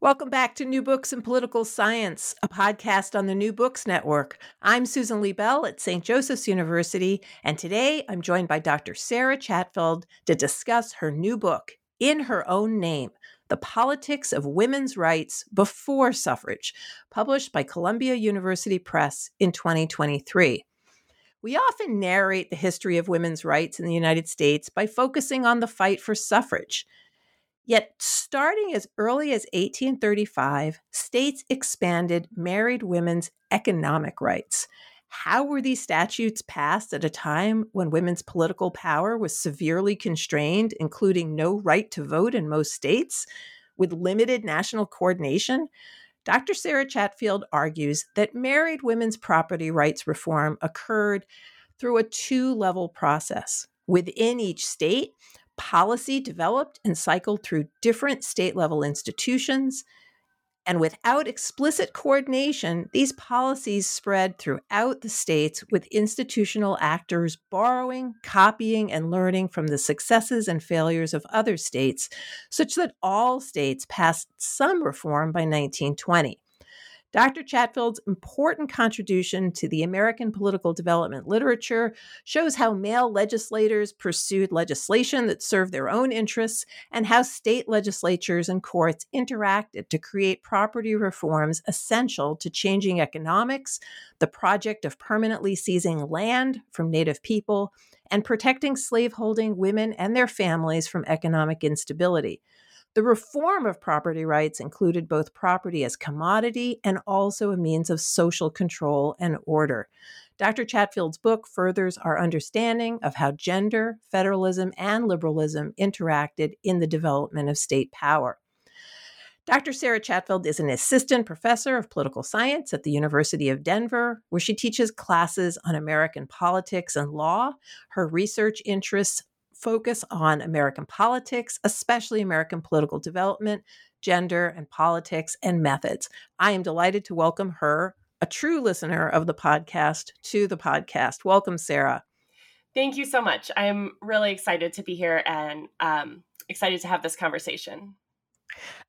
Welcome back to New Books in Political Science, a podcast on the New Books Network. I'm Susan Liebell at St. Joseph's University, and today I'm joined by Dr. Sara Chatfield to discuss her new book, In Her Own Name The Politics of Women's Rights Before Suffrage, published by Columbia University Press in 2023. We often narrate the history of women's rights in the United States by focusing on the fight for suffrage. Yet, starting as early as 1835, states expanded married women's economic rights. How were these statutes passed at a time when women's political power was severely constrained, including no right to vote in most states, with limited national coordination? Dr. Sara Chatfield argues that married women's property rights reform occurred through a two level process. Within each state, policy developed and cycled through different state level institutions. And without explicit coordination, these policies spread throughout the states with institutional actors borrowing, copying, and learning from the successes and failures of other states, such that all states passed some reform by 1920. Dr. Chatfield's important contribution to the American political development literature shows how male legislators pursued legislation that served their own interests and how state legislatures and courts interacted to create property reforms essential to changing economics, the project of permanently seizing land from Native people, and protecting slaveholding women and their families from economic instability. The reform of property rights included both property as commodity and also a means of social control and order. Dr. Chatfield's book furthers our understanding of how gender, federalism, and liberalism interacted in the development of state power. Dr. Sara Chatfield is an assistant professor of political science at the University of Denver, where she teaches classes on American politics and law. Her research interests focus on American politics, especially American political development, gender and politics, and methods. I am delighted to welcome her, a true listener of the podcast, to the podcast. Welcome, Sara. Thank you so much. I'm really excited to be here and um, excited to have this conversation.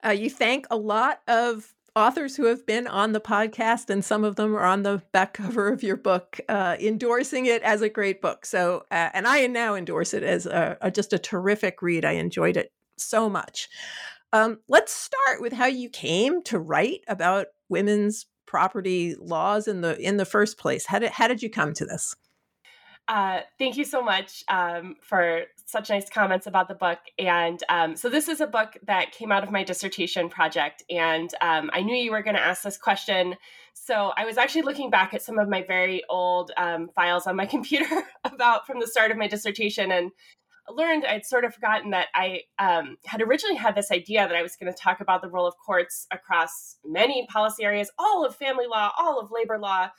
Uh, you thank a lot of authors who have been on the podcast, and some of them are on the back cover of your book, uh, endorsing it as a great book. So, uh, and I now endorse it as a, a, just a terrific read. I enjoyed it so much. Um, let's start with how you came to write about women's property laws in the in the first place. How did how did you come to this? Uh, thank you so much um, for such nice comments about the book. And um, so, this is a book that came out of my dissertation project. And um, I knew you were going to ask this question. So, I was actually looking back at some of my very old um, files on my computer about from the start of my dissertation and learned I'd sort of forgotten that I um, had originally had this idea that I was going to talk about the role of courts across many policy areas, all of family law, all of labor law.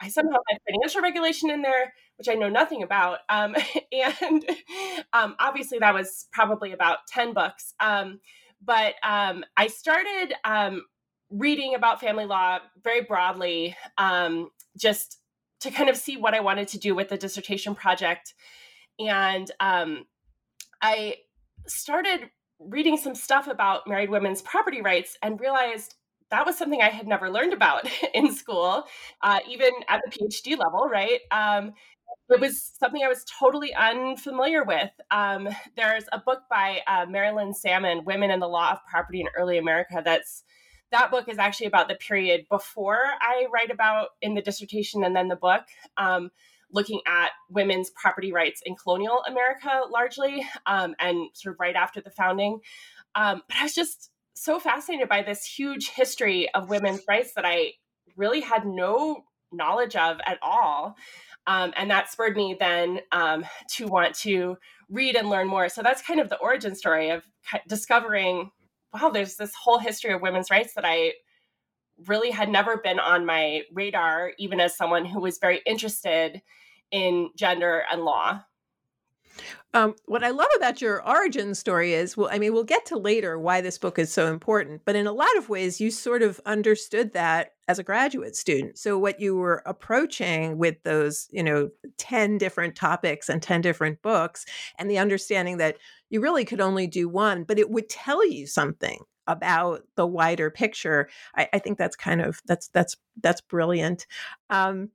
I somehow had financial regulation in there, which I know nothing about. Um, and um, obviously, that was probably about 10 books. Um, but um, I started um, reading about family law very broadly, um, just to kind of see what I wanted to do with the dissertation project. And I started reading some stuff about married women's property rights and realized that was something I had never learned about in school, uh, even at the PhD level, right? Um, it was something I was totally unfamiliar with. Um, there's a book by uh, Marylynn Salmon, Women and the Law of Property in Early America, that's that book is actually about the period before I write about in the dissertation and then the book, um, looking at women's property rights in colonial America largely, um, and sort of right after the founding. Um, but I was just so fascinated by this huge history of women's rights that I really had no knowledge of at all. Um, and that spurred me then um, to want to read and learn more. So that's kind of the origin story of discovering wow, there's this whole history of women's rights that I really had never been on my radar, even as someone who was very interested in gender and law. Um, what I love about your origin story is, well, I mean, we'll get to later why this book is so important, but in a lot of ways, you sort of understood that as a graduate student. So, what you were approaching with those, you know, 10 different topics and 10 different books, and the understanding that you really could only do one, but it would tell you something about the wider picture. I, I think that's kind of that's that's that's brilliant. Um,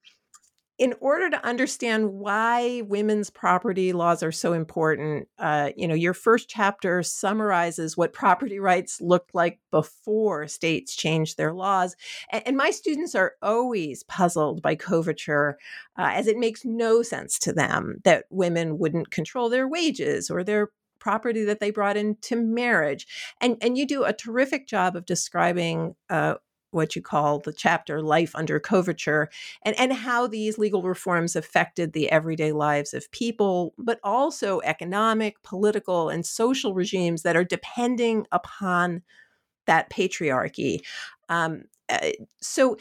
in order to understand why women's property laws are so important, uh, you know, your first chapter summarizes what property rights looked like before states changed their laws. And, and my students are always puzzled by coverture, uh, as it makes no sense to them that women wouldn't control their wages or their property that they brought into marriage. And and you do a terrific job of describing uh, what you call the chapter life under coverture and, and how these legal reforms affected the everyday lives of people but also economic political and social regimes that are depending upon that patriarchy. Um, uh, so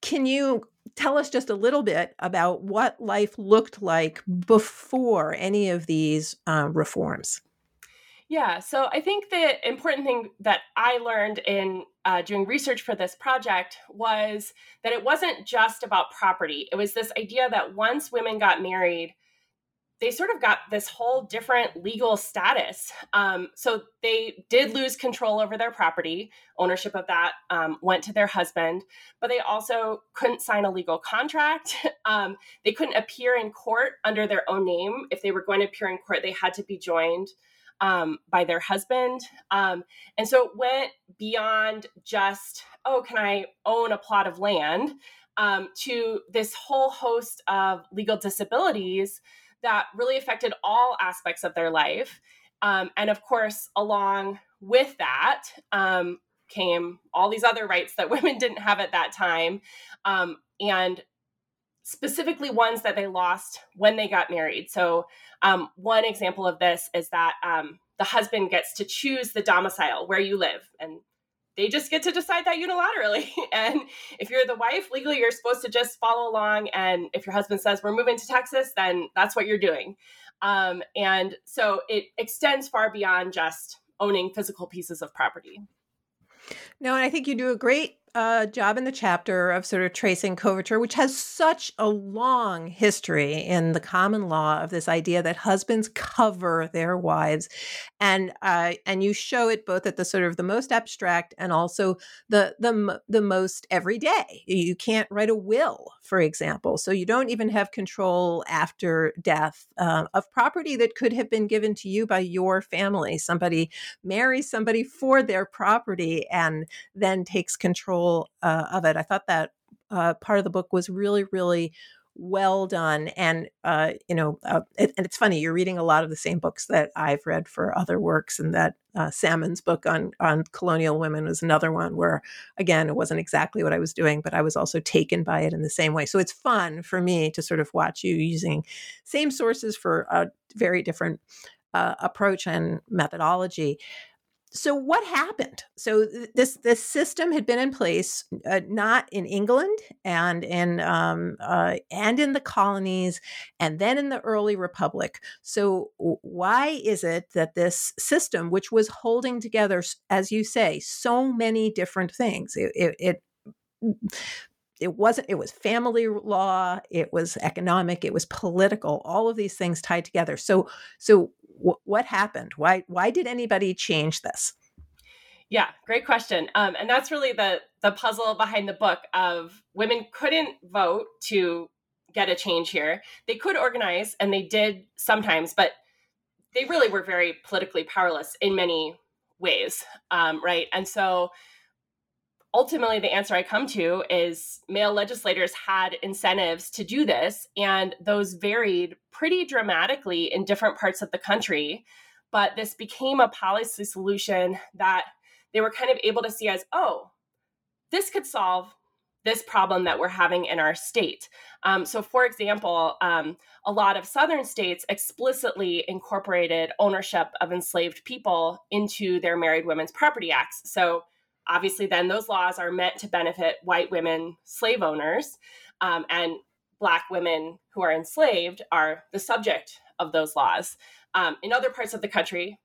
can you tell us just a little bit about what life looked like before any of these uh, reforms? Yeah, so I think the important thing that I learned in uh, doing research for this project was that it wasn't just about property. It was this idea that once women got married, they sort of got this whole different legal status. Um, so they did lose control over their property. Ownership of that um, went to their husband, but they also couldn't sign a legal contract. Um, they couldn't appear in court under their own name. If they were going to appear in court, they had to be joined um, by their husband. Um, and so it went beyond just, oh, can I own a plot of land, um, to this whole host of legal disabilities that really affected all aspects of their life. Um, and of course, along with that, um, came all these other rights that women didn't have at that time. Um, and specifically ones that they lost when they got married. So, um, one example of this is that um, the husband gets to choose the domicile where you live, and they just get to decide that unilaterally. and if you're the wife, legally, you're supposed to just follow along. And if your husband says, We're moving to Texas, then that's what you're doing. Um, and so it extends far beyond just owning physical pieces of property. No, and I think you do a great uh, job in the chapter of sort of tracing coverture, which has such a long history in the common law of this idea that husbands cover their wives, and uh, and you show it both at the sort of the most abstract and also the the the most everyday. You can't write a will, for example, so you don't even have control after death uh, of property that could have been given to you by your family. Somebody marries somebody for their property and then takes control control uh, of it. I thought that uh, part of the book was really, really well done. And, uh, you know, uh, it, and it's funny, you're reading a lot of the same books that I've read for other works. And that uh, Salmon's book on, on colonial women was another one where, again, it wasn't exactly what I was doing, but I was also taken by it in the same way. So it's fun for me to sort of watch you using same sources for a very different uh, approach and methodology so what happened? So this this system had been in place, uh, not in England and in um, uh, and in the colonies, and then in the early republic. So why is it that this system, which was holding together, as you say, so many different things, it, it, it it wasn't it was family law it was economic it was political all of these things tied together so so what happened? Why why did anybody change this? Yeah, great question. Um, and that's really the the puzzle behind the book of women couldn't vote to get a change here. They could organize, and they did sometimes, but they really were very politically powerless in many ways, um, right? And so ultimately the answer I come to is male legislators had incentives to do this, and those varied pretty dramatically in different parts of the country. But this became a policy solution that they were kind of able to see as, oh, this could solve this problem that we're having in our state. Um, so, for example, um, a lot of Southern states explicitly incorporated ownership of enslaved people into their Married Women's Property Acts. So, obviously then those laws are meant to benefit white women slave owners um, and black women who are enslaved are the subject of those laws. Um, in other parts of the country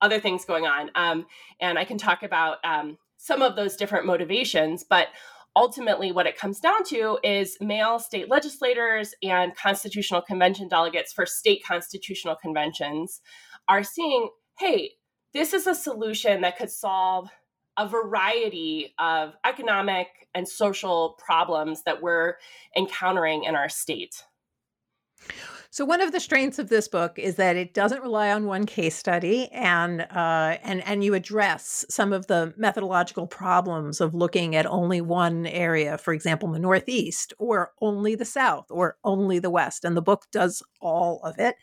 other things going on um, and i can talk about um, some of those different motivations but ultimately what it comes down to is male state legislators and constitutional convention delegates for state constitutional conventions are seeing hey this is a solution that could solve a variety of economic and social problems that we're encountering in our state. So one of the strengths of this book is that it doesn't rely on one case study, and uh, and and you address some of the methodological problems of looking at only one area, for example, the Northeast, or only the South, or only the West. And the book does all of it.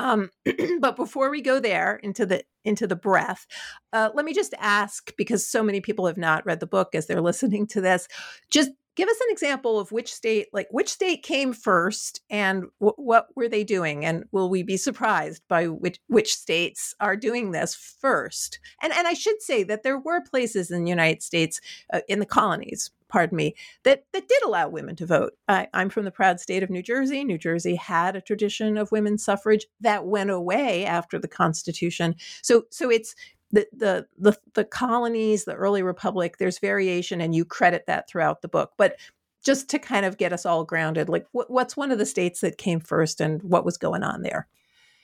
Um, but before we go there into the into the breath, uh, let me just ask because so many people have not read the book as they're listening to this. Just give us an example of which state like which state came first and w- what were they doing and will we be surprised by which which states are doing this first and and i should say that there were places in the united states uh, in the colonies pardon me that that did allow women to vote I, i'm from the proud state of new jersey new jersey had a tradition of women's suffrage that went away after the constitution so so it's the, the the the colonies, the early republic, there's variation, and you credit that throughout the book. But just to kind of get us all grounded, like what, what's one of the states that came first, and what was going on there?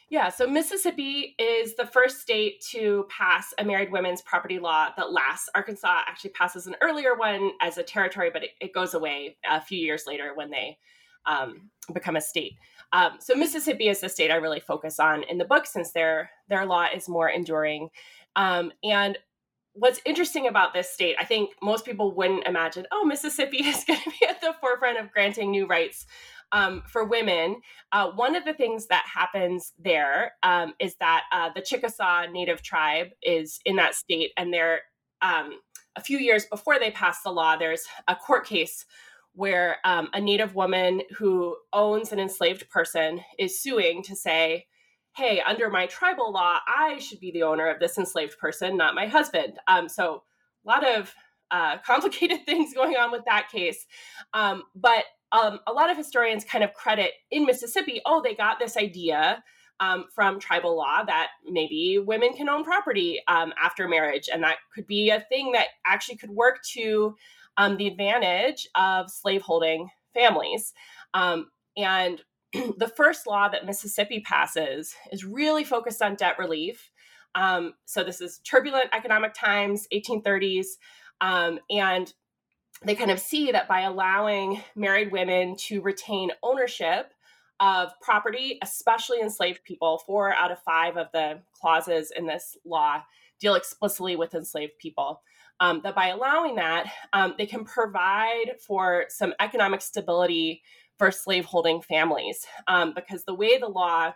Yeah, so Mississippi is the first state to pass a married women's property law that lasts. Arkansas actually passes an earlier one as a territory, but it, it goes away a few years later when they um, become a state. Um, so Mississippi is the state I really focus on in the book since their their law is more enduring. Um, and what's interesting about this state, I think most people wouldn't imagine, oh, Mississippi is going to be at the forefront of granting new rights um, for women. Uh, one of the things that happens there um, is that uh, the Chickasaw Native tribe is in that state, and they're um, a few years before they pass the law, there's a court case where um, a Native woman who owns an enslaved person is suing to say, hey, under my tribal law, I should be the owner of this enslaved person, not my husband. Um, so a lot of uh, complicated things going on with that case. Um, but um, a lot of historians kind of credit in Mississippi, oh, they got this idea um, from tribal law that maybe women can own property um, after marriage. And that could be a thing that actually could work to um, the advantage of slaveholding families. and the first law that Mississippi passes is really focused on debt relief. Um, so this is turbulent economic times, 1830s, um, and they kind of see that by allowing married women to retain ownership of property, especially enslaved people, four out of five of the clauses in this law deal explicitly with enslaved people. Um, that by allowing that, um, they can provide for some economic stability for slaveholding families um, because the way the law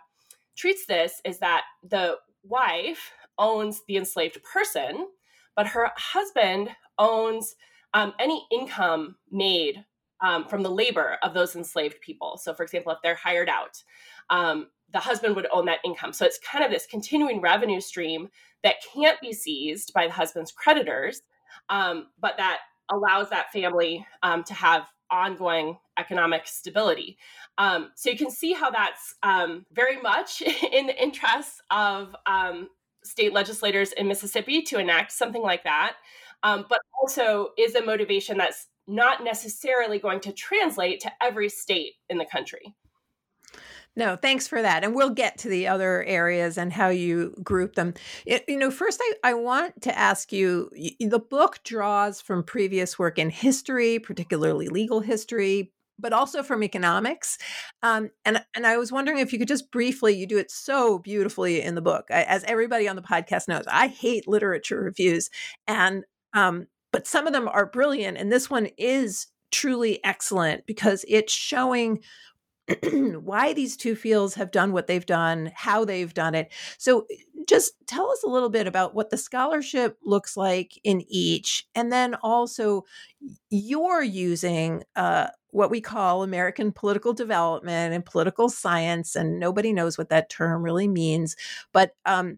treats this is that the wife owns the enslaved person, but her husband owns um, any income made um, from the labor of those enslaved people. So, for example, if they're hired out, um, the husband would own that income. So it's kind of this continuing revenue stream that can't be seized by the husband's creditors, um, but that allows that family um, to have ongoing economic stability. Um, so you can see how that's um, very much in the interests of state legislators in Mississippi to enact something like that, um, but also is a motivation that's not necessarily going to translate to every state in the country. No, thanks for that. And we'll get to the other areas and how you group them. It, you know, first, I, I want to ask you the book draws from previous work in history, particularly legal history, but also from economics. Um, and and I was wondering if you could just briefly, you do it so beautifully in the book. I, as everybody on the podcast knows, I hate literature reviews, and um, but some of them are brilliant, and this one is truly excellent because it's showing why these two fields have done what they've done, how they've done it. So, just tell us a little bit about what the scholarship looks like in each, and then also you're using uh, what we call American political development and political science, and nobody knows what that term really means, but um,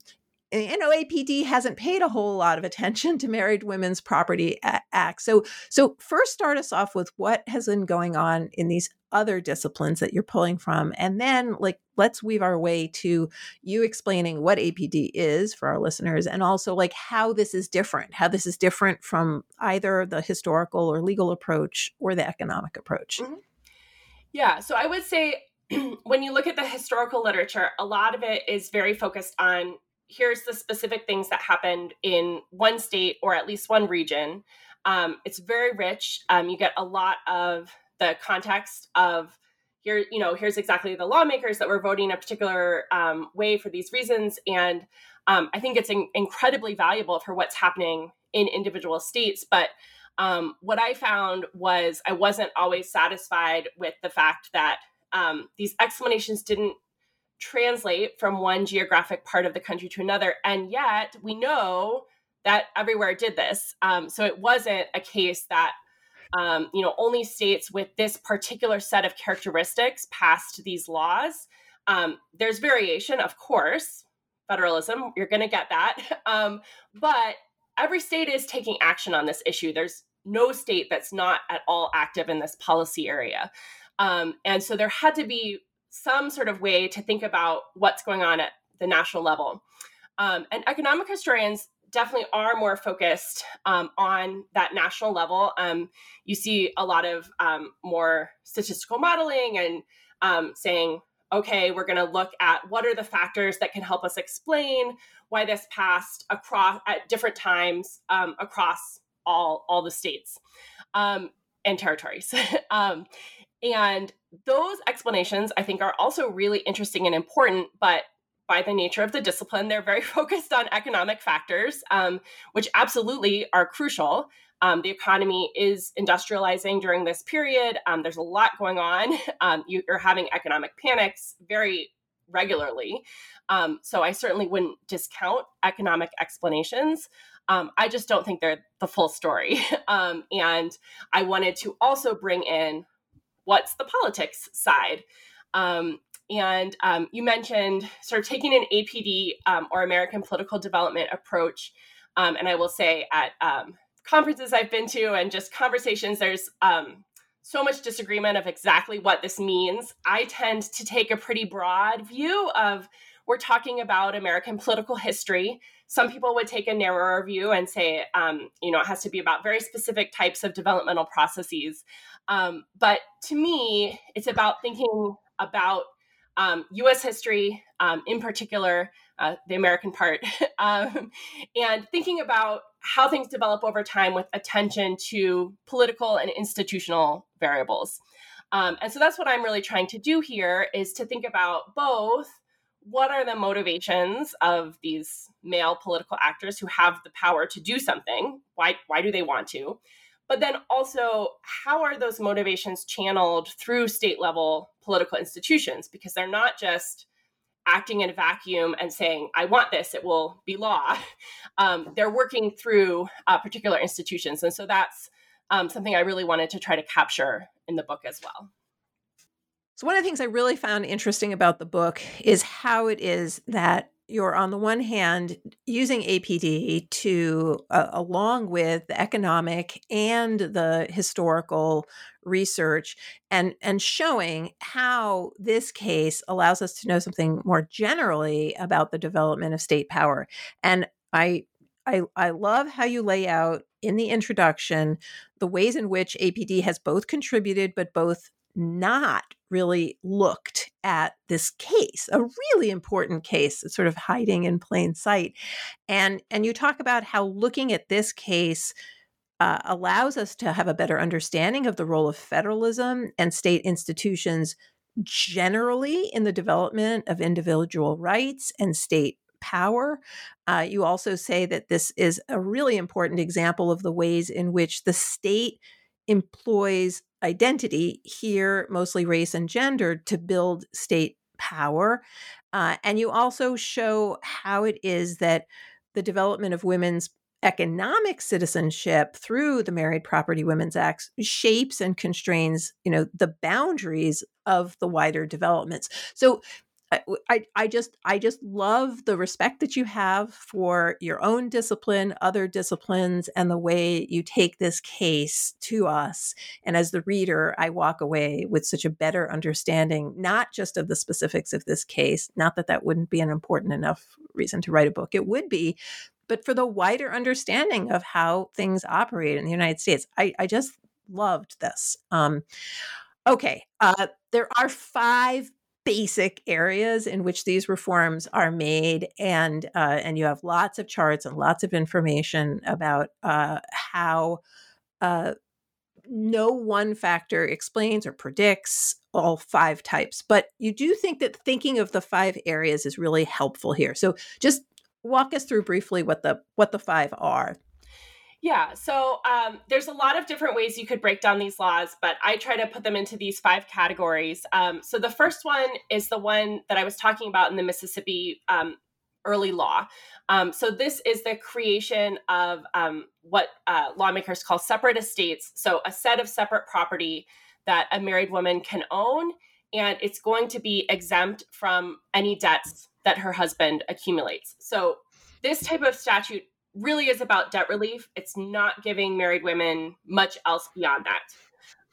you know APD hasn't paid a whole lot of attention to Married Women's Property Act. So so first start us off with what has been going on in these other disciplines that you're pulling from and then like let's weave our way to you explaining what APD is for our listeners and also like how this is different, how this is different from either the historical or legal approach or the economic approach. Mm-hmm. Yeah, so I would say when you look at the historical literature, a lot of it is very focused on here's the specific things that happened in one state or at least one region. Um, it's very rich. Um, you get a lot of the context of here, you know, here's exactly the lawmakers that were voting a particular um, way for these reasons. And um, I think it's in- incredibly valuable for what's happening in individual states. But um, what I found was I wasn't always satisfied with the fact that um, these explanations didn't translate from one geographic part of the country to another. And yet we know that everywhere did this. Um, so it wasn't a case that, um, you know, only states with this particular set of characteristics passed these laws. Um, there's variation, of course, federalism, you're going to get that. Um, but every state is taking action on this issue. There's no state that's not at all active in this policy area. Um, and so there had to be some sort of way to think about what's going on at the national level. Um, and economic historians definitely are more focused um, on that national level. Um, you see a lot of um, more statistical modeling and um, saying, okay, we're going to look at what are the factors that can help us explain why this passed across at different times um, across all all the states and territories. And those explanations, I think, are also really interesting and important, but by the nature of the discipline, they're very focused on economic factors, um, which absolutely are crucial. Um, the economy is industrializing during this period. Um, there's a lot going on. Um, you, are having economic panics very regularly. Um, so I certainly wouldn't discount economic explanations. Um, I just don't think they're the full story. and I wanted to also bring in what's the politics side? Um, and um, you mentioned sort of taking an APD um, or American political development approach. Um, and I will say at um, conferences I've been to and just conversations, there's um, so much disagreement of exactly what this means. I tend to take a pretty broad view of we're talking about American political history. Some people would take a narrower view and say, um, you know, it has to be about very specific types of developmental processes. Um, but to me, it's about thinking about um, US history, um, in particular, uh, the American part, um, and thinking about how things develop over time with attention to political and institutional variables. Um, and so that's what I'm really trying to do here is to think about both what are the motivations of these male political actors who have the power to do something? Why, why do they want to? But then also, how are those motivations channeled through state level political institutions? Because they're not just acting in a vacuum and saying, I want this, it will be law. Um, they're working through uh, particular institutions. And so that's um, something I really wanted to try to capture in the book as well. So, one of the things I really found interesting about the book is how it is that you're, on the one hand, using APD to, uh, along with the economic and the historical research, and, and showing how this case allows us to know something more generally about the development of state power. And I I, I love how you lay out in the introduction the ways in which APD has both contributed but both not really looked at this case a really important case sort of hiding in plain sight and and you talk about how looking at this case uh, allows us to have a better understanding of the role of federalism and state institutions generally in the development of individual rights and state power. Uh, you also say that this is a really important example of the ways in which the state employs identity, here mostly race and gender, to build state power. Uh, and you also show how it is that the development of women's economic citizenship through the married property women's acts shapes and constrains you know the boundaries of the wider developments so I, I just I just love the respect that you have for your own discipline, other disciplines, and the way you take this case to us. And as the reader, I walk away with such a better understanding, not just of the specifics of this case, not that that wouldn't be an important enough reason to write a book. It would be, but for the wider understanding of how things operate in the United States. I, I just loved this. Um, okay, uh, there are five basic areas in which these reforms are made and uh, and you have lots of charts and lots of information about uh, how uh, no one factor explains or predicts all five types but you do think that thinking of the five areas is really helpful here. So just walk us through briefly what the what the five are yeah, so um, there's a lot of different ways you could break down these laws, but I try to put them into these five categories. Um, so the first one is the one that I was talking about in the Mississippi um, early law. Um, so this is the creation of um, what uh, lawmakers call separate estates. So a set of separate property that a married woman can own, and it's going to be exempt from any debts that her husband accumulates. So this type of statute really is about debt relief. It's not giving married women much else beyond that.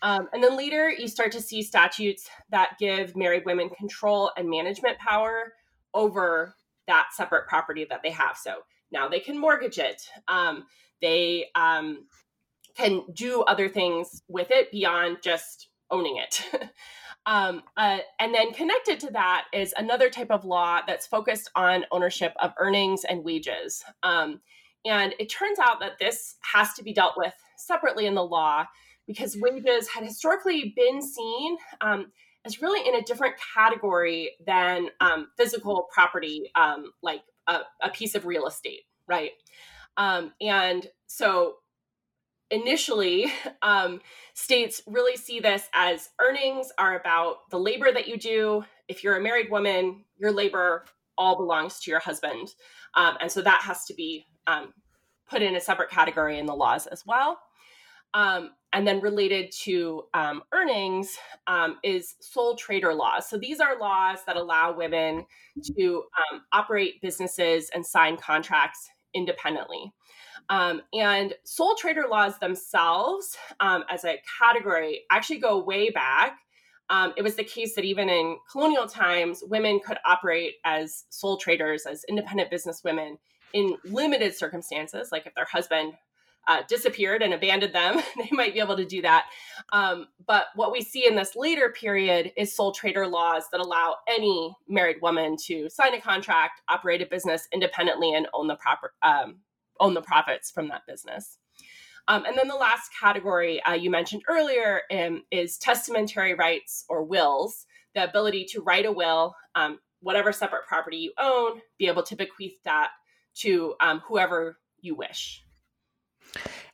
Um, and then later, you start to see statutes that give married women control and management power over that separate property that they have. So now they can mortgage it. Um, they um, can do other things with it beyond just owning it. um, uh, and then connected to that is another type of law that's focused on ownership of earnings and wages. Um, and it turns out that this has to be dealt with separately in the law because wages had historically been seen um, as really in a different category than um, physical property, um, like a, a, piece of real estate, right? Um, and so initially, um, states really see this as earnings are about the labor that you do. If you're a married woman, your labor all belongs to your husband. Um, and so that has to be um, put in a separate category in the laws as well. Um, and then related to um, earnings um, is sole trader laws. So these are laws that allow women to um, operate businesses and sign contracts independently. Um, and sole trader laws themselves, um, as a category, actually go way back. It was the case that even in colonial times, women could operate as sole traders, as independent business women in limited circumstances, like if their husband uh, disappeared and abandoned them, they might be able to do that. Um, but what we see in this later period is sole trader laws that allow any married woman to sign a contract, operate a business independently, and own the proper um, own the profits from that business. Um, and then the last category uh, you mentioned earlier um, is testamentary rights or wills, the ability to write a will, um, whatever separate property you own, be able to bequeath that to um, whoever you wish.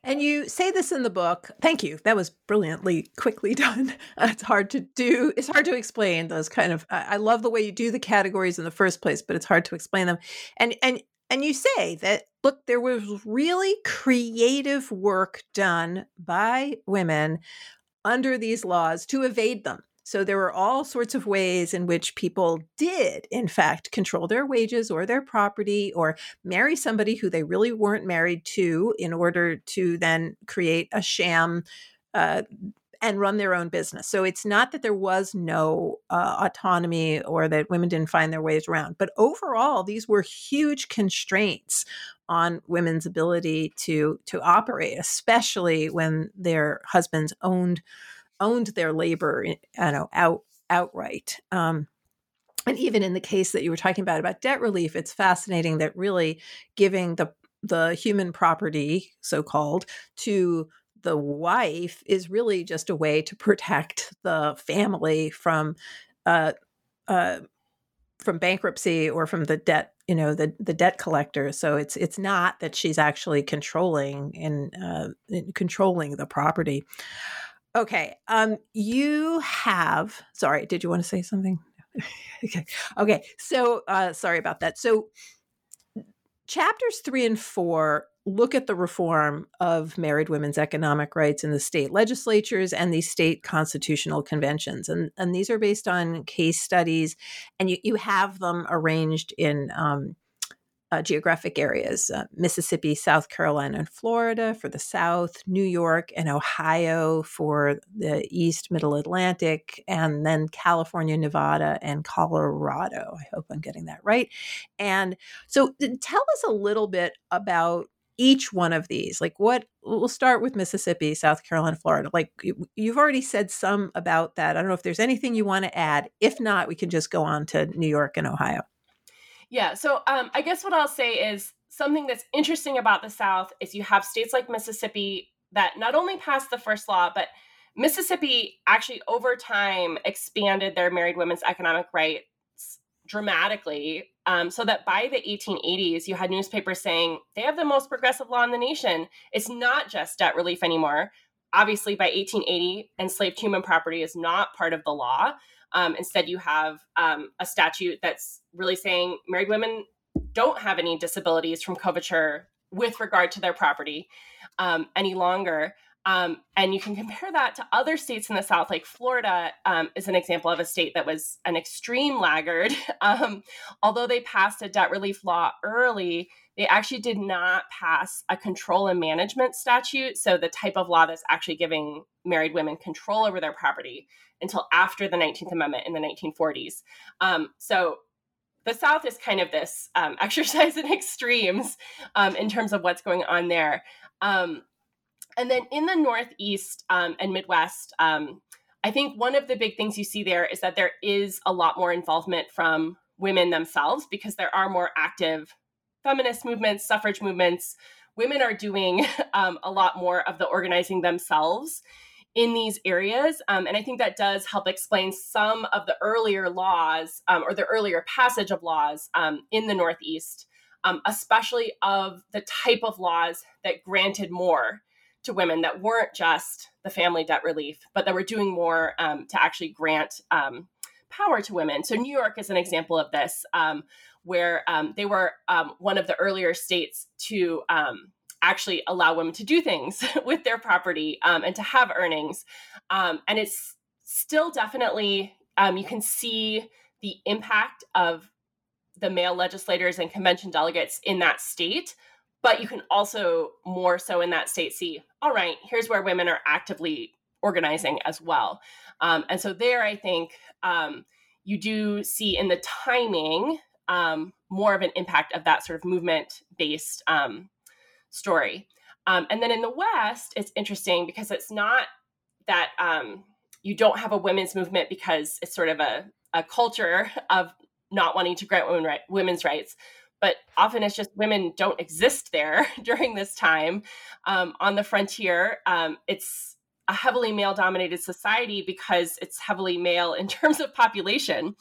And you say this in the book. Thank you. That was brilliantly quickly done. It's hard to do. It's hard to explain those kind of. I love the way you do the categories in the first place, but it's hard to explain them. And and and you say that look, there was really creative work done by women under these laws to evade them So there were all sorts of ways in which people did, in fact, control their wages or their property or marry somebody who they really weren't married to in order to then create a sham. Uh, and run their own business. So it's not that there was no uh, autonomy or that women didn't find their ways around, but overall, these were huge constraints on women's ability to to operate, especially when their husbands owned owned their labor, you know, out outright. Um, and even in the case that you were talking about about debt relief, it's fascinating that really giving the the human property, so called, to the wife is really just a way to protect the family from uh, uh, from bankruptcy or from the debt you know the the debt collector. So it's it's not that she's actually controlling and uh, controlling the property. Okay um you have sorry did you want to say something? Okay okay so uh sorry about that. So chapters 3 and 4 look at the reform of married women's economic rights in the state legislatures and the state constitutional conventions. And, and these are based on case studies, and you, you have them arranged in um, uh, geographic areas uh, Mississippi, South Carolina, and Florida for the South, New York and Ohio for the East Middle Atlantic, and then California, Nevada, and Colorado. I hope I'm getting that right. And so tell us a little bit about each one of these like what we'll start with mississippi south carolina florida like you've already said some about that i don't know if there's anything you want to add if not we can just go on to new york and ohio. Yeah so um, i guess what i'll say is something that's interesting about the south is you have states like mississippi that not only passed the first law but mississippi actually over time expanded their married women's economic rights dramatically um, so that by the 1880s, you had newspapers saying they have the most progressive law in the nation. It's not just debt relief anymore. Obviously, by 1880, enslaved human property is not part of the law. Um, instead, you have um, a statute that's really saying married women don't have any disabilities from coverture with regard to their property um, any longer. Um, and you can compare that to other states in the South, like Florida um, is an example of a state that was an extreme laggard. Um, although they passed a debt relief law early, they actually did not pass a control and management statute. So, the type of law that's actually giving married women control over their property until after the 19th Amendment in the 1940s. Um, so, the South is kind of this um, exercise in extremes um, in terms of what's going on there. Um, and then in the Northeast um, and Midwest, um, I think one of the big things you see there is that there is a lot more involvement from women themselves because there are more active feminist movements, suffrage movements. Women are doing um, a lot more of the organizing themselves in these areas. Um, and I think that does help explain some of the earlier laws um, or the earlier passage of laws um, in the Northeast, um, especially of the type of laws that granted more to women that weren't just the family debt relief, but that were doing more um, to actually grant um, power to women. So New York is an example of this, um, where um, they were um, one of the earlier states to um, actually allow women to do things with their property and to have earnings. and it's still definitely you can see the impact of the male legislators and convention delegates in that state but you can also more so in that state see all right here's where women are actively organizing as well. Um, and so there i think um, you do see in the timing um, more of an impact of that sort of movement based um, story. Um, and then in the west it's interesting because it's not that um, you don't have a women's movement because it's sort of a, a culture of not wanting to grant women right, women's rights but often it's just women don't exist there during this time um, on the frontier. Um, it's a heavily male dominated society because it's heavily male in terms of population.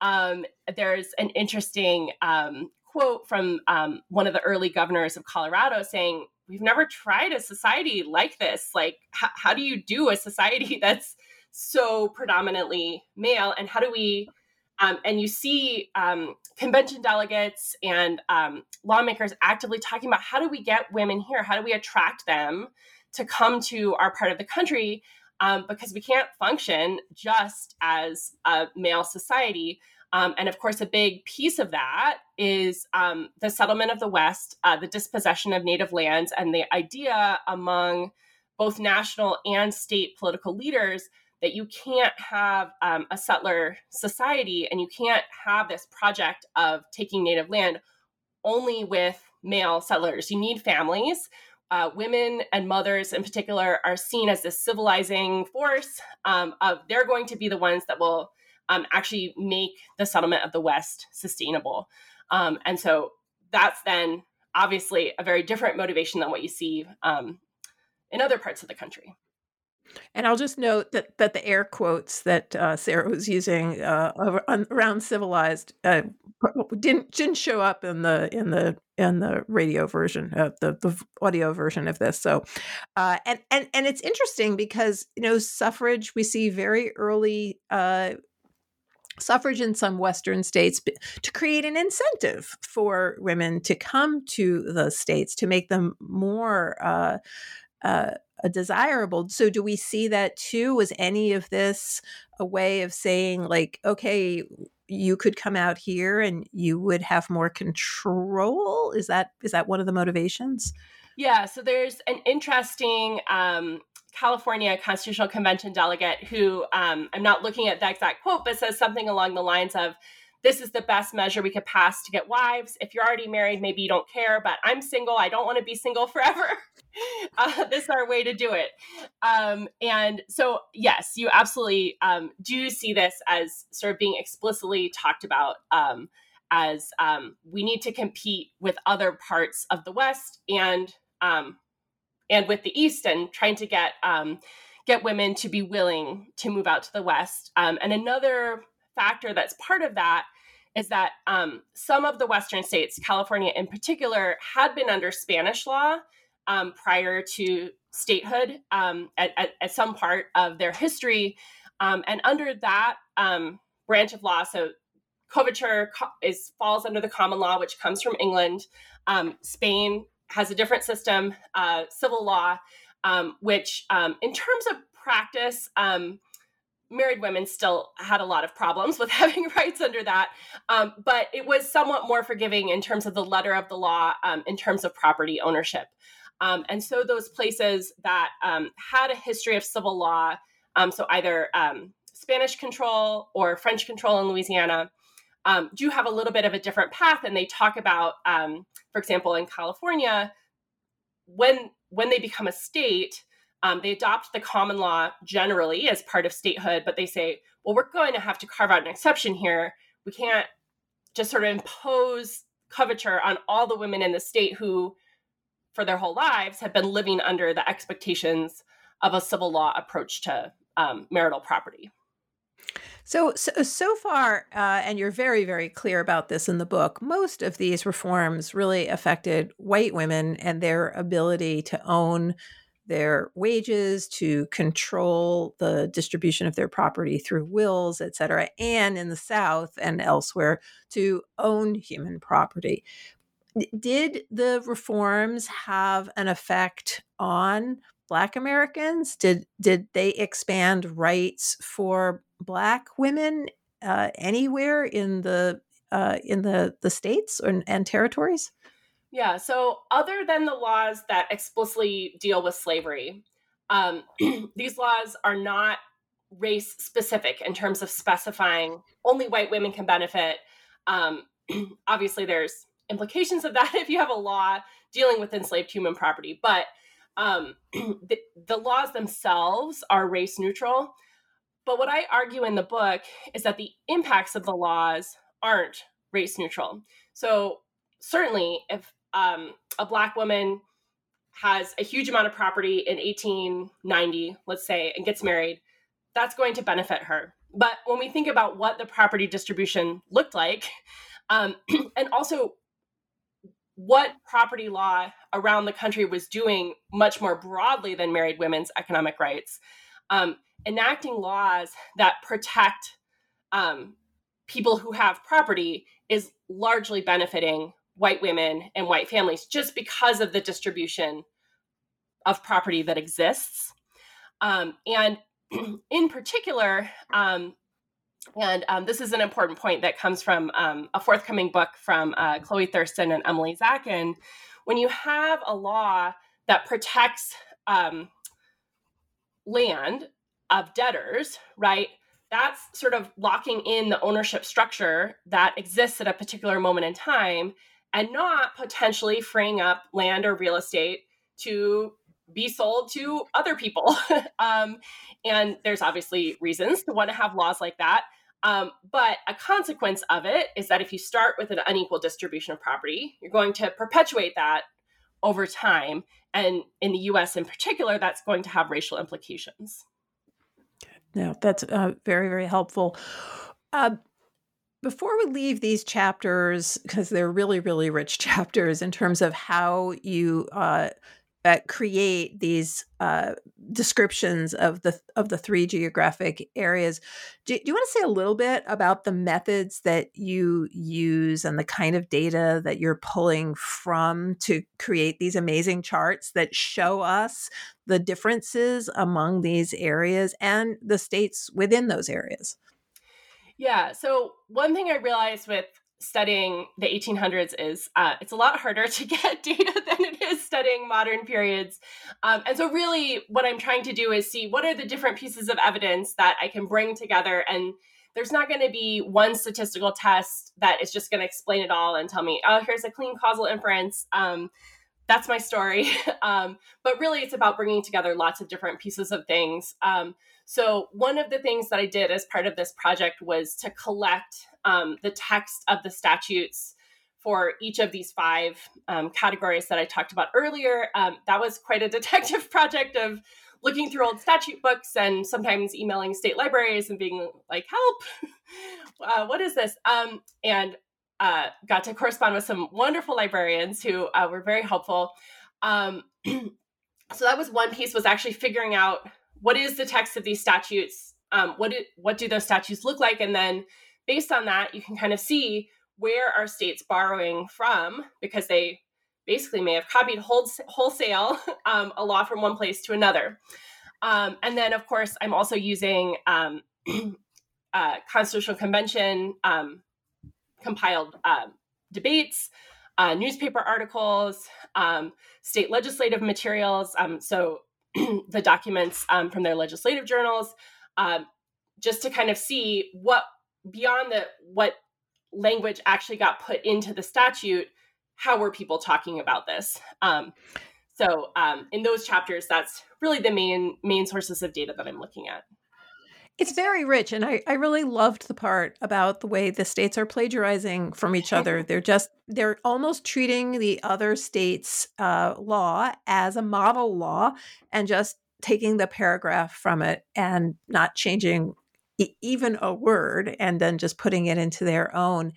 Um, there's an interesting um, quote from um, one of the early governors of Colorado saying, We've never tried a society like this. Like, h- how do you do a society that's so predominantly male? And how do we um, and you see um, convention delegates and um, lawmakers actively talking about how do we get women here? How do we attract them to come to our part of the country? um, because we can't function just as a male society. Um, and of course, a big piece of that is um, the settlement of the West, uh, the dispossession of native lands, and the idea among both national and state political leaders that you can't have um, a settler society and you can't have this project of taking native land only with male settlers. You need families. Uh, women and mothers in particular are seen as this civilizing force um, of they're going to be the ones that will um, actually make the settlement of the west sustainable um, and so that's then obviously a very different motivation than what you see um, in other parts of the country and I'll just note that that the air quotes that uh, Sara was using uh, around civilized uh, didn't didn't show up in the in the in the radio version of the the audio version of this. So, uh, and and and it's interesting because you know suffrage we see very early uh, suffrage in some Western states to create an incentive for women to come to the states to make them more uh, uh, desirable. So, do we see that too? Was any of this a way of saying, like, okay, you could come out here and you would have more control? Is that is that one of the motivations? Yeah. So there's an interesting um, California Constitutional Convention delegate who um, I'm not looking at the exact quote, but says something along the lines of this is the best measure we could pass to get wives. If you're already married, maybe you don't care, but I'm single. I don't want to be single forever. uh, this is our way to do it. Um, and so, yes, you absolutely um, do see this as sort of being explicitly talked about um, as um, we need to compete with other parts of the West and um, and with the East, and trying to get um, get women to be willing to move out to the West. and another factor that's part of that is that um, some of the Western states, California in particular, had been under Spanish law um, prior to statehood um, at, at, at, some part of their history. Um, and under that um, branch of law, so coverture is falls under the common law, which comes from England. Um, Spain has a different system, uh, civil law, which, in terms of practice, married women still had a lot of problems with having rights under that. Um, but it was somewhat more forgiving in terms of the letter of the law, um, in terms of property ownership. Um, and so those places that um, had a history of civil law, um, so either um, Spanish control or French control in Louisiana, do have a little bit of a different path. And they talk about, for example, in California, when when they become a state, um, they adopt the common law generally as part of statehood, but they say, well, we're going to have to carve out an exception here. We can't just sort of impose coverture on all the women in the state who, for their whole lives, have been living under the expectations of a civil law approach to um, marital property. So, so, so far, uh, and you're very, very clear about this in the book, most of these reforms really affected white women and their ability to own their wages, to control the distribution of their property through wills, et cetera, and in the South and elsewhere to own human property. Did the reforms have an effect on Black Americans? Did did they expand rights for Black women uh, anywhere in the uh, in the the states and, and territories? Yeah. So, other than the laws that explicitly deal with slavery, um, these laws are not race specific in terms of specifying only white women can benefit. Um, obviously, there's implications of that if you have a law dealing with enslaved human property, but um, the, the laws themselves are race neutral. But what I argue in the book is that the impacts of the laws aren't race neutral. So, certainly, if um, a black woman has a huge amount of property in 1890, let's say, and gets married, that's going to benefit her. But when we think about what the property distribution looked like, um, and also what property law around the country was doing much more broadly than married women's economic rights, um, enacting laws that protect um, people who have property is largely benefiting white women and white families just because of the distribution of property that exists. Um, and in particular, um, and um, this is an important point that comes from um, a forthcoming book from uh, Chloe Thurston and Emily Zackin. When you have a law that protects um, land of debtors, right? That's sort of locking in the ownership structure that exists at a particular moment in time and not potentially freeing up land or real estate to be sold to other people. um, and there's obviously reasons to want to have laws like that. Um, but a consequence of it is that if you start with an unequal distribution of property, you're going to perpetuate that over time. And in the US in particular, that's going to have racial implications. No, that's uh, very, very helpful. Uh, before we leave these chapters, because they're really, really rich chapters in terms of how you uh, uh, create these uh, descriptions of the of the three geographic areas. Do, do, you want to say a little bit about the methods that you use and the kind of data that you're pulling from to create these amazing charts that show us the differences among these areas and the states within those areas? Yeah. So one thing I realized with studying the 1800s is uh, it's a lot harder to get data than it is studying modern periods um, and so really what i'm trying to do is see what are the different pieces of evidence that i can bring together and there's not going to be one statistical test that is just going to explain it all and tell me oh here's a clean causal inference um, that's my story um, but really it's about bringing together lots of different pieces of things um, so one of the things that i did as part of this project was to collect um, the text of the statutes for each of these five um, categories that I talked about earlier. Um, that was quite a detective project of looking through old statute books and sometimes emailing state libraries and being like, help, uh, what is this? Um, and uh, got to correspond with some wonderful librarians who uh, were very helpful. Um, so that was one piece was actually figuring out what is the text of these statutes, um, what, do, what do those statutes look like, and then based on that, you can kind of see where are states borrowing from because they basically may have copied wholesale um, a law from one place to another. Um, and then, of course, I'm also using um, uh, Constitutional Convention um, compiled uh, debates, uh, newspaper articles, um, state legislative materials. Um, so the documents from their legislative journals, just to kind of see what beyond the what language actually got put into the statute how were people talking about this um, so um, in those chapters that's really the main main sources of data that i'm looking at it's very rich and I, I really loved the part about the way the states are plagiarizing from each other. They're just they're almost treating the other states uh, law as a model law and just taking the paragraph from it and not changing even a word and then just putting it into their own.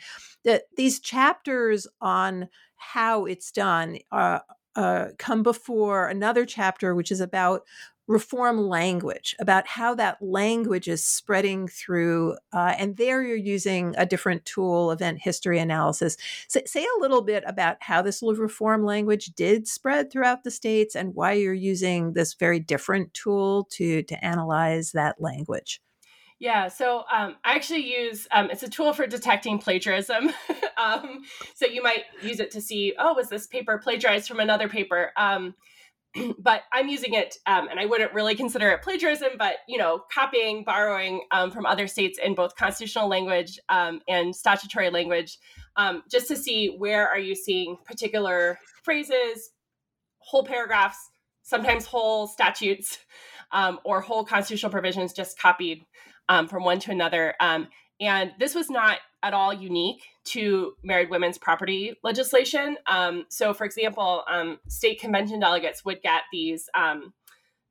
That these chapters on how it's done uh, uh, come before another chapter which is about reform language about how that language is spreading through uh, and there you're using a different tool event history analysis so, say a little bit about how this reform language did spread throughout the states and why you're using this very different tool to to analyze that language yeah, so um, I actually use um, it's a tool for detecting plagiarism. um, so you might use it to see, oh, was this paper plagiarized from another paper? Um, but I'm using it, um, and I wouldn't really consider it plagiarism, but you know, copying, borrowing um, from other states in both constitutional language and statutory language, just to see where are you seeing particular phrases, whole paragraphs, sometimes whole statutes. Um, or whole constitutional provisions just copied um, from one to another. Um, and this was not at all unique to married women's property legislation. Um, so, for example, um, state convention delegates would get these um,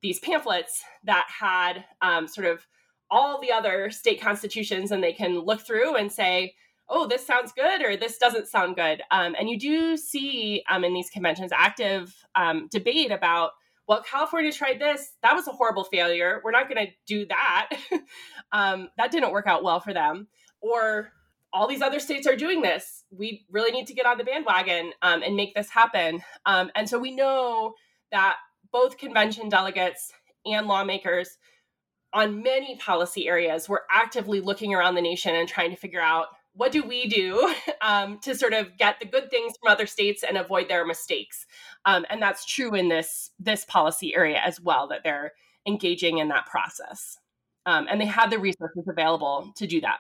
these pamphlets that had um, sort of all the other state constitutions, and they can look through and say, "Oh, this sounds good," or "This doesn't sound good." and you do see in these conventions active debate about well, California tried this. That was a horrible failure. We're not going to do that. um, that didn't work out well for them. Or all these other states are doing this. We really need to get on the bandwagon um, and make this happen. Um, and so we know that both convention delegates and lawmakers on many policy areas were actively looking around the nation and trying to figure out what do we do um, to sort of get the good things from other states and avoid their mistakes um, and that's true in this this policy area as well that they're engaging in that process um, and they have the resources available to do that.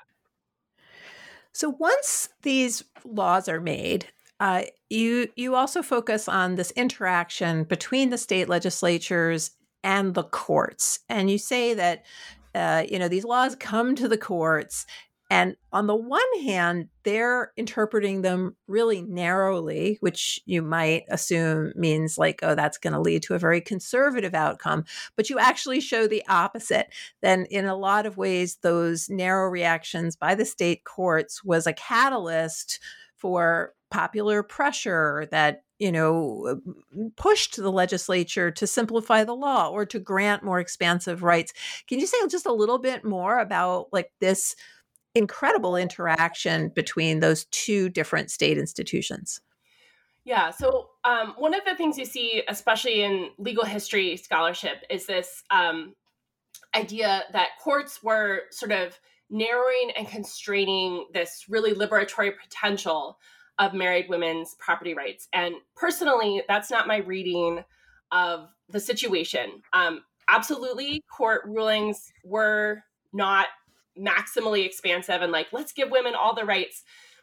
So once these laws are made uh, you you also focus on this interaction between the state legislatures and the courts, and you say that uh, you know these laws come to the courts and on the one hand, they're interpreting them really narrowly, which you might assume means like, oh, that's going to lead to a very conservative outcome. But you actually show the opposite. Then, in a lot of ways, those narrow reactions by the state courts was a catalyst for popular pressure that you know pushed the legislature to simplify the law or to grant more expansive rights can you say just a little bit more about like this incredible interaction between those two different state institutions yeah so um, one of the things you see especially in legal history scholarship is this um, idea that courts were sort of narrowing and constraining this really liberatory potential of married women's property rights. And personally, that's not my reading of the situation. Um, absolutely, court rulings were not maximally expansive and like, let's give women all the rights.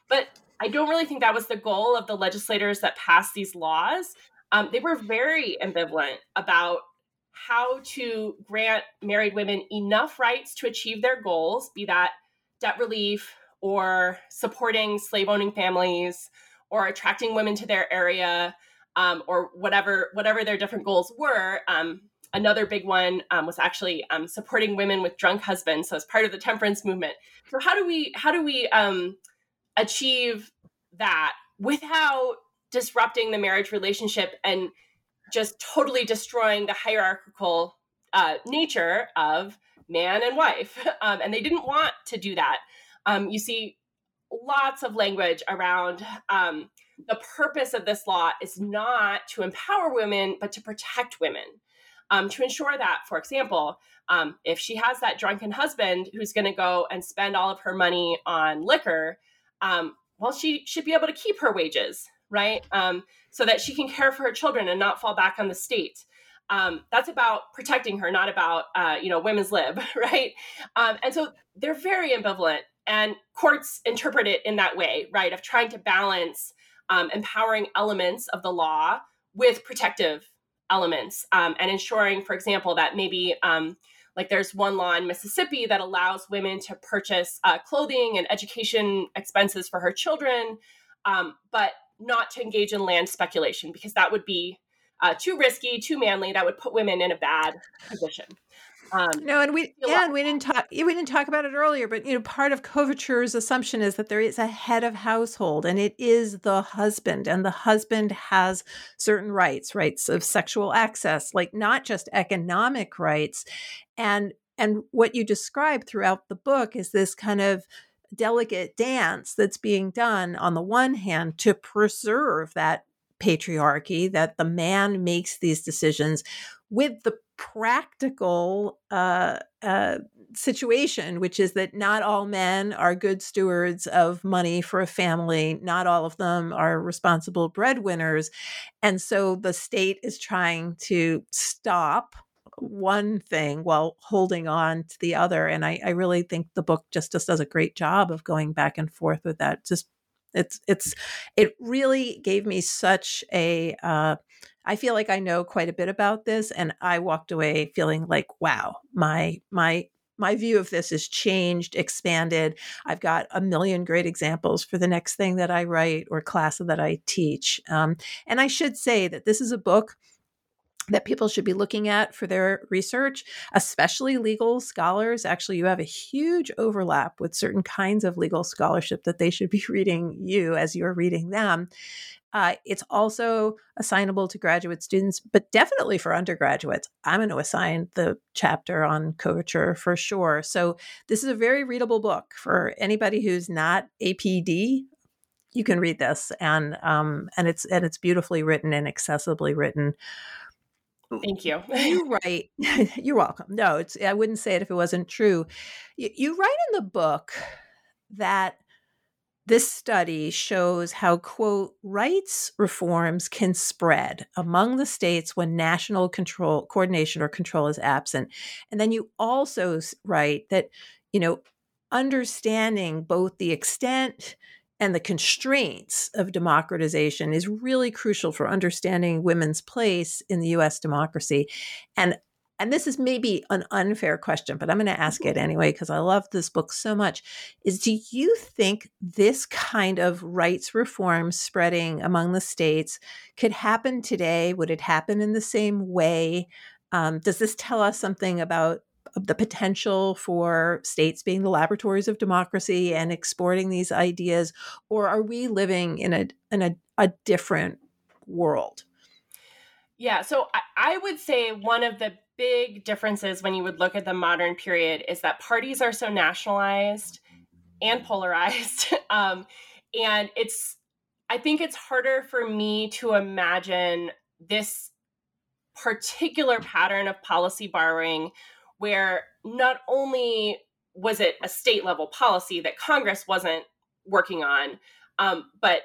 But I don't really think that was the goal of the legislators that passed these laws. Um, they were very ambivalent about how to grant married women enough rights to achieve their goals, be that debt relief, or supporting slave owning families or attracting women to their area um, or whatever whatever their different goals were um, another big one um, was actually um, supporting women with drunk husbands so as part of the temperance movement. So how do we how do we um, achieve that without disrupting the marriage relationship and just totally destroying the hierarchical uh, nature of man and wife? Um, and they didn't want to do that. Um, you see lots of language around um, the purpose of this law is not to empower women, but to protect women. Um, to ensure that, for example, um, if she has that drunken husband who's going to go and spend all of her money on liquor, um, well, she should be able to keep her wages, right? Um, so that she can care for her children and not fall back on the state. Um, that's about protecting her, not about uh, you know women's lib, right? Um, and so they're very ambivalent and courts interpret it in that way, right? Of trying to balance empowering elements of the law with protective elements um, and ensuring, for example, that maybe um, like there's one law in Mississippi that allows women to purchase uh, clothing and education expenses for her children, um, but not to engage in land speculation because that would be uh, too risky, too manly. That would put women in a bad position. Um, no, and we yeah, and we didn't talk we didn't talk about it earlier, but you know, part of coverture's assumption is that there is a head of household, and it is the husband, and the husband has certain rights, rights of sexual access, like not just economic rights, and and what you describe throughout the book is this kind of delicate dance that's being done on the one hand to preserve that patriarchy that the man makes these decisions with the practical uh, uh, situation, which is that not all men are good stewards of money for a family. Not all of them are responsible breadwinners. And so the state is trying to stop one thing while holding on to the other. And I, I really think the book just, just does a great job of going back and forth with that. Just it's it's it really gave me such a uh, I feel like I know quite a bit about this, and I walked away feeling like, wow, my my my view of this has changed, expanded. I've got a million great examples for the next thing that I write or class that I teach. Um, and I should say that this is a book that people should be looking at for their research, especially legal scholars. Actually, you have a huge overlap with certain kinds of legal scholarship that they should be reading you as you're reading them. Uh, it's also assignable to graduate students, but definitely for undergraduates. I'm going to assign the chapter on coverture for sure. So, this is a very readable book for anybody who's not APD. You can read this, and um, and it's and it's beautifully written and accessibly written. Thank you. you write. You're welcome. No, it's. I wouldn't say it if it wasn't true. You, you write in the book that this study shows how, quote, rights reforms can spread among the states when national control, coordination, or control is absent. And then you also write that, you know, understanding both the extent and the constraints of democratization is really crucial for understanding women's place in the US democracy. And and this is maybe an unfair question, but I'm going to ask it anyway because I love this book so much. Is do you think this kind of rights reform spreading among the states could happen today? Would it happen in the same way? Um, does this tell us something about the potential for states being the laboratories of democracy and exporting these ideas, or are we living in a in a, a different world? Yeah, so I, I would say one of the big differences when you would look at the modern period is that parties are so nationalized and polarized. um, and it's, I think it's harder for me to imagine this particular pattern of policy borrowing where not only was it a state level policy that Congress wasn't working on, um, but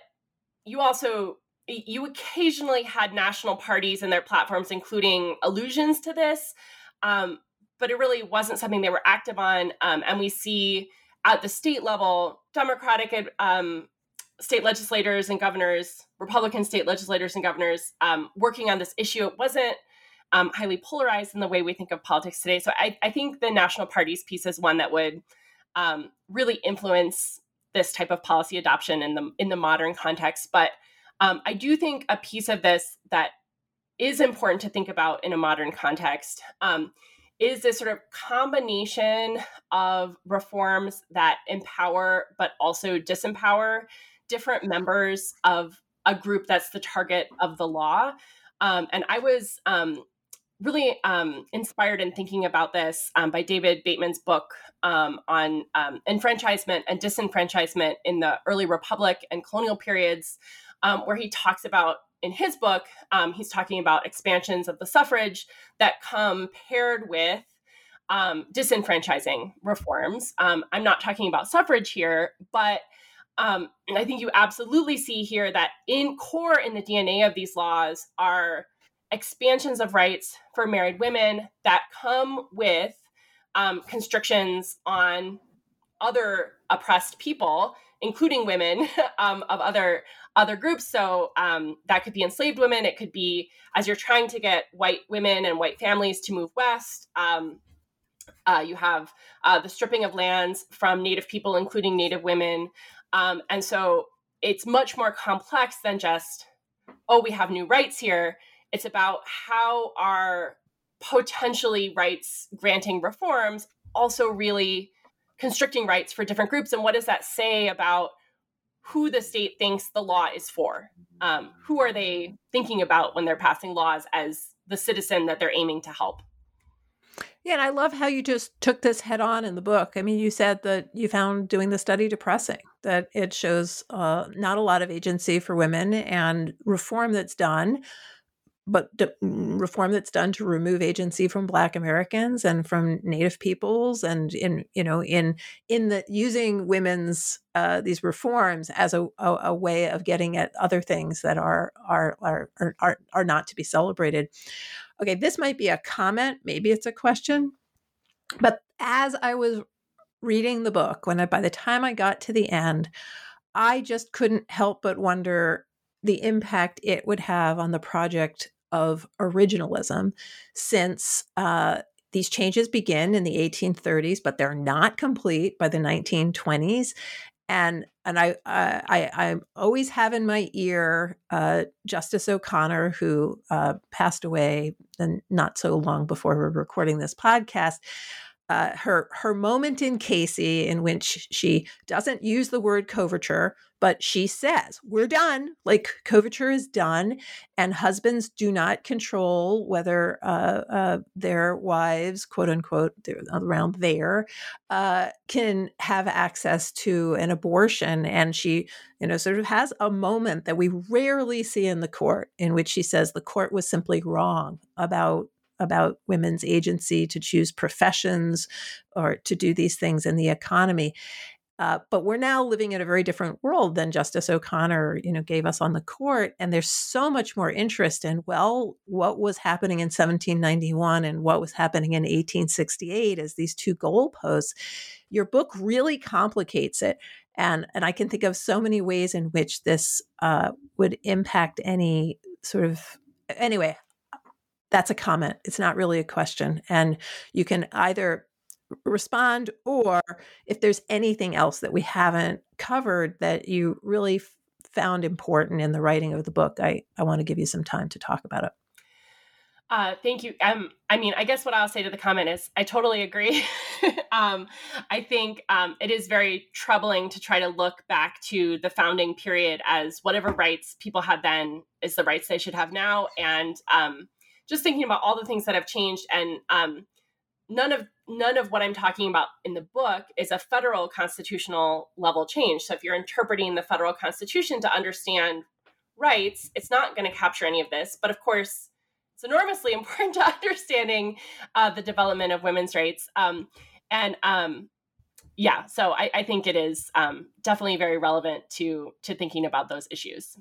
you also you occasionally had national parties and their platforms including allusions to this um, but it really wasn't something they were active on um, and we see at the state level democratic um, state legislators and governors republican state legislators and governors um, working on this issue. It wasn't um, highly polarized in the way we think of politics today. So I, I think the national parties piece is one that would um, really influence this type of policy adoption in the in the modern context but um, I do think a piece of this that is important to think about in a modern context um, is this sort of combination of reforms that empower but also disempower different members of a group that's the target of the law. Um, and I was um, really um, inspired in thinking about this um, by David Bateman's book on enfranchisement and disenfranchisement in the early republic and colonial periods um, where he talks about in his book, um, he's talking about expansions of the suffrage that come paired with um, disenfranchising reforms. Um, I'm not talking about suffrage here, but um, I think you absolutely see here that in core in the DNA of these laws are expansions of rights for married women that come with um, constrictions on other oppressed people including women um, of other other groups. So um, that could be enslaved women. It could be as you're trying to get white women and white families to move west. Um, uh, you have uh, the stripping of lands from Native people, including Native women, um, and so it's much more complex than just oh we have new rights here. It's about how our potentially rights granting reforms also really constricting rights for different groups and what does that say about who the state thinks the law is for. Um, who are they thinking about when they're passing laws as the citizen that they're aiming to help? Yeah and i love how you just took this head on in the book. I mean you said that you found doing the study depressing that it shows uh, not a lot of agency for women and reform that's done but mm, reform that's done to remove agency from black americans and from native peoples and in you know in in the using women's uh, these reforms as a, a, a, way of getting at other things that are, are are are are not to be celebrated. Okay this might be a comment maybe it's a question but as i was reading the book when i by the time i got to the end i just couldn't help but wonder the impact it would have on the project of originalism since uh, these changes begin in the 1830s, but they're not complete by the 1920s. And and I I I always have in my ear uh, Justice O'Connor, who uh, passed away and not so long before we're recording this podcast. Uh, her her moment in Casey, in which she doesn't use the word coverture, but she says, we're done. Like coverture is done, and husbands do not control whether uh, uh, their wives, quote unquote, around there, uh, can have access to an abortion. And she, you know, sort of has a moment that we rarely see in the court in which she says the court was simply wrong about about women's agency to choose professions or to do these things in the economy. Uh, but we're now living in a very different world than Justice O'Connor, you know, gave us on the court. And there's so much more interest in, well, what was happening in 1791 and what was happening in 1868 as these two goalposts. Your book really complicates it. And, and I can think of so many ways in which this uh, would impact any sort of, anyway, that's a comment. It's not really a question. And you can either respond or if there's anything else that we haven't covered that you really found important in the writing of the book, I, I want to give you some time to talk about it. Uh, thank you. Um, I mean, I guess what I'll say to the comment is I totally agree. um, I think um, it is very troubling to try to look back to the founding period as whatever rights people had then is the rights they should have now. And um, just thinking about all the things that have changed and um, none of none of what i'm talking about in the book is a federal constitutional level change. So if you're interpreting the federal constitution to understand rights it's not going to capture any of this. But of course it's enormously important to understanding uh, the development of women's rights. Um, and um, yeah so I, I, think it is um, definitely very relevant to to thinking about those issues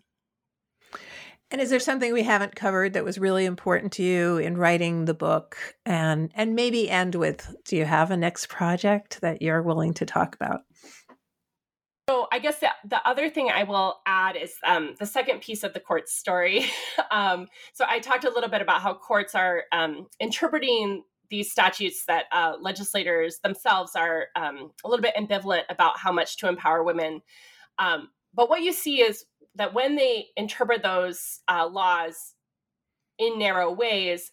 and is there something we haven't covered that was really important to you in writing the book? And and maybe end with do you have a next project that you're willing to talk about? So I guess the, the other thing I will add is um, the second piece of the court story. um, so I talked a little bit about how courts are um, interpreting these statutes that uh, legislators themselves are um, a little bit ambivalent about how much to empower women. Um, but what you see is that when they interpret those uh, laws in narrow ways,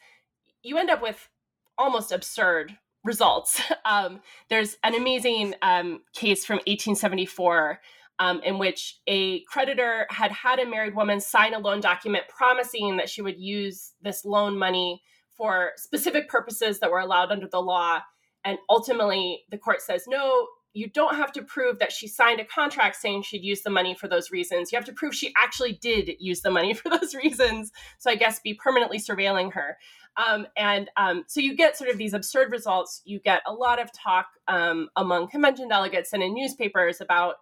you end up with almost absurd results. Um, there's an amazing um, case from 1874 um, in which a creditor had had a married woman sign a loan document promising that she would use this loan money for specific purposes that were allowed under the law. And ultimately, the court says, no, you don't have to prove that she signed a contract saying she'd use the money for those reasons. You have to prove she actually did use the money for those reasons. So I guess be permanently surveilling her. Um, and um, so you get sort of these absurd results. You get a lot of talk um, among convention delegates and in newspapers about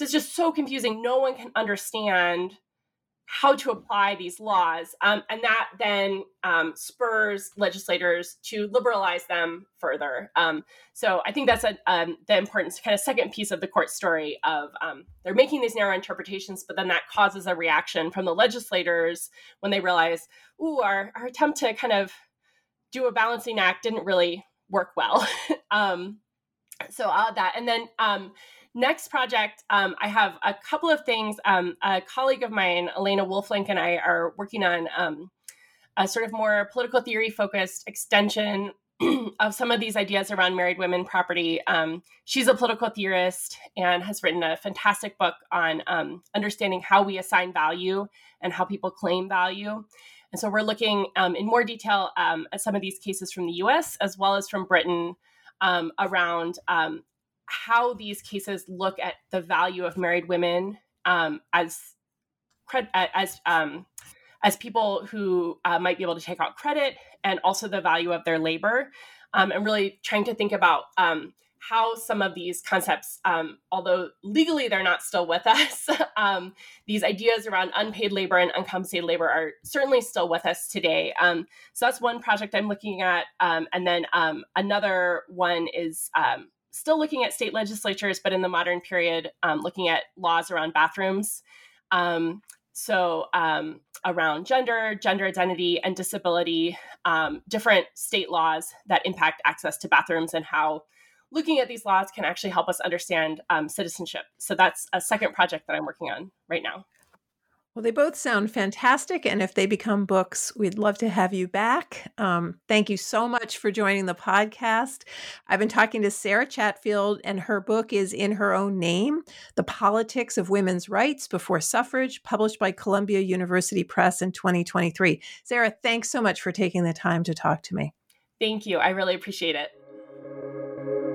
is just so confusing. No one can understand how to apply these laws. Um, and that then um, spurs legislators to liberalize them further. Um, so I think that's a, um, the important kind of second piece of the court story of um, they're making these narrow interpretations, but then that causes a reaction from the legislators when they realize, ooh, our, our attempt to kind of do a balancing act didn't really work well. Um, so add that. And then next project, um, I have a couple of things. Um, a colleague of mine, Elena Wolflink, and I are working on um, a sort of more political theory focused extension of some of these ideas around married women property. Um, she's a political theorist and has written a fantastic book on um, understanding how we assign value and how people claim value. And so we're looking um, in more detail at some of these cases from the US as well as from Britain around how these cases look at the value of married women um, as as um, as people who uh, might be able to take out credit and also the value of their labor. Um, and really trying to think about um, how some of these concepts um, although legally they're not still with us um, these ideas around unpaid labor and uncompensated labor are certainly still with us today. So that's one project i'm looking at. And then another one is still looking at state legislatures, but in the modern period, um, looking at laws around bathrooms. Um, so, um, around gender, gender identity, and disability, um, different state laws that impact access to bathrooms and how looking at these laws can actually help us understand um, citizenship. So, that's a second project that I'm working on right now. Well, they both sound fantastic. And if they become books, we'd love to have you back. Um, thank you so much for joining the podcast. I've been talking to Sara Chatfield, and her book is In Her Own Name The Politics of Women's Rights Before Suffrage, published by Columbia University Press in 2023. Sara, thanks so much for taking the time to talk to me. Thank you. I really appreciate it.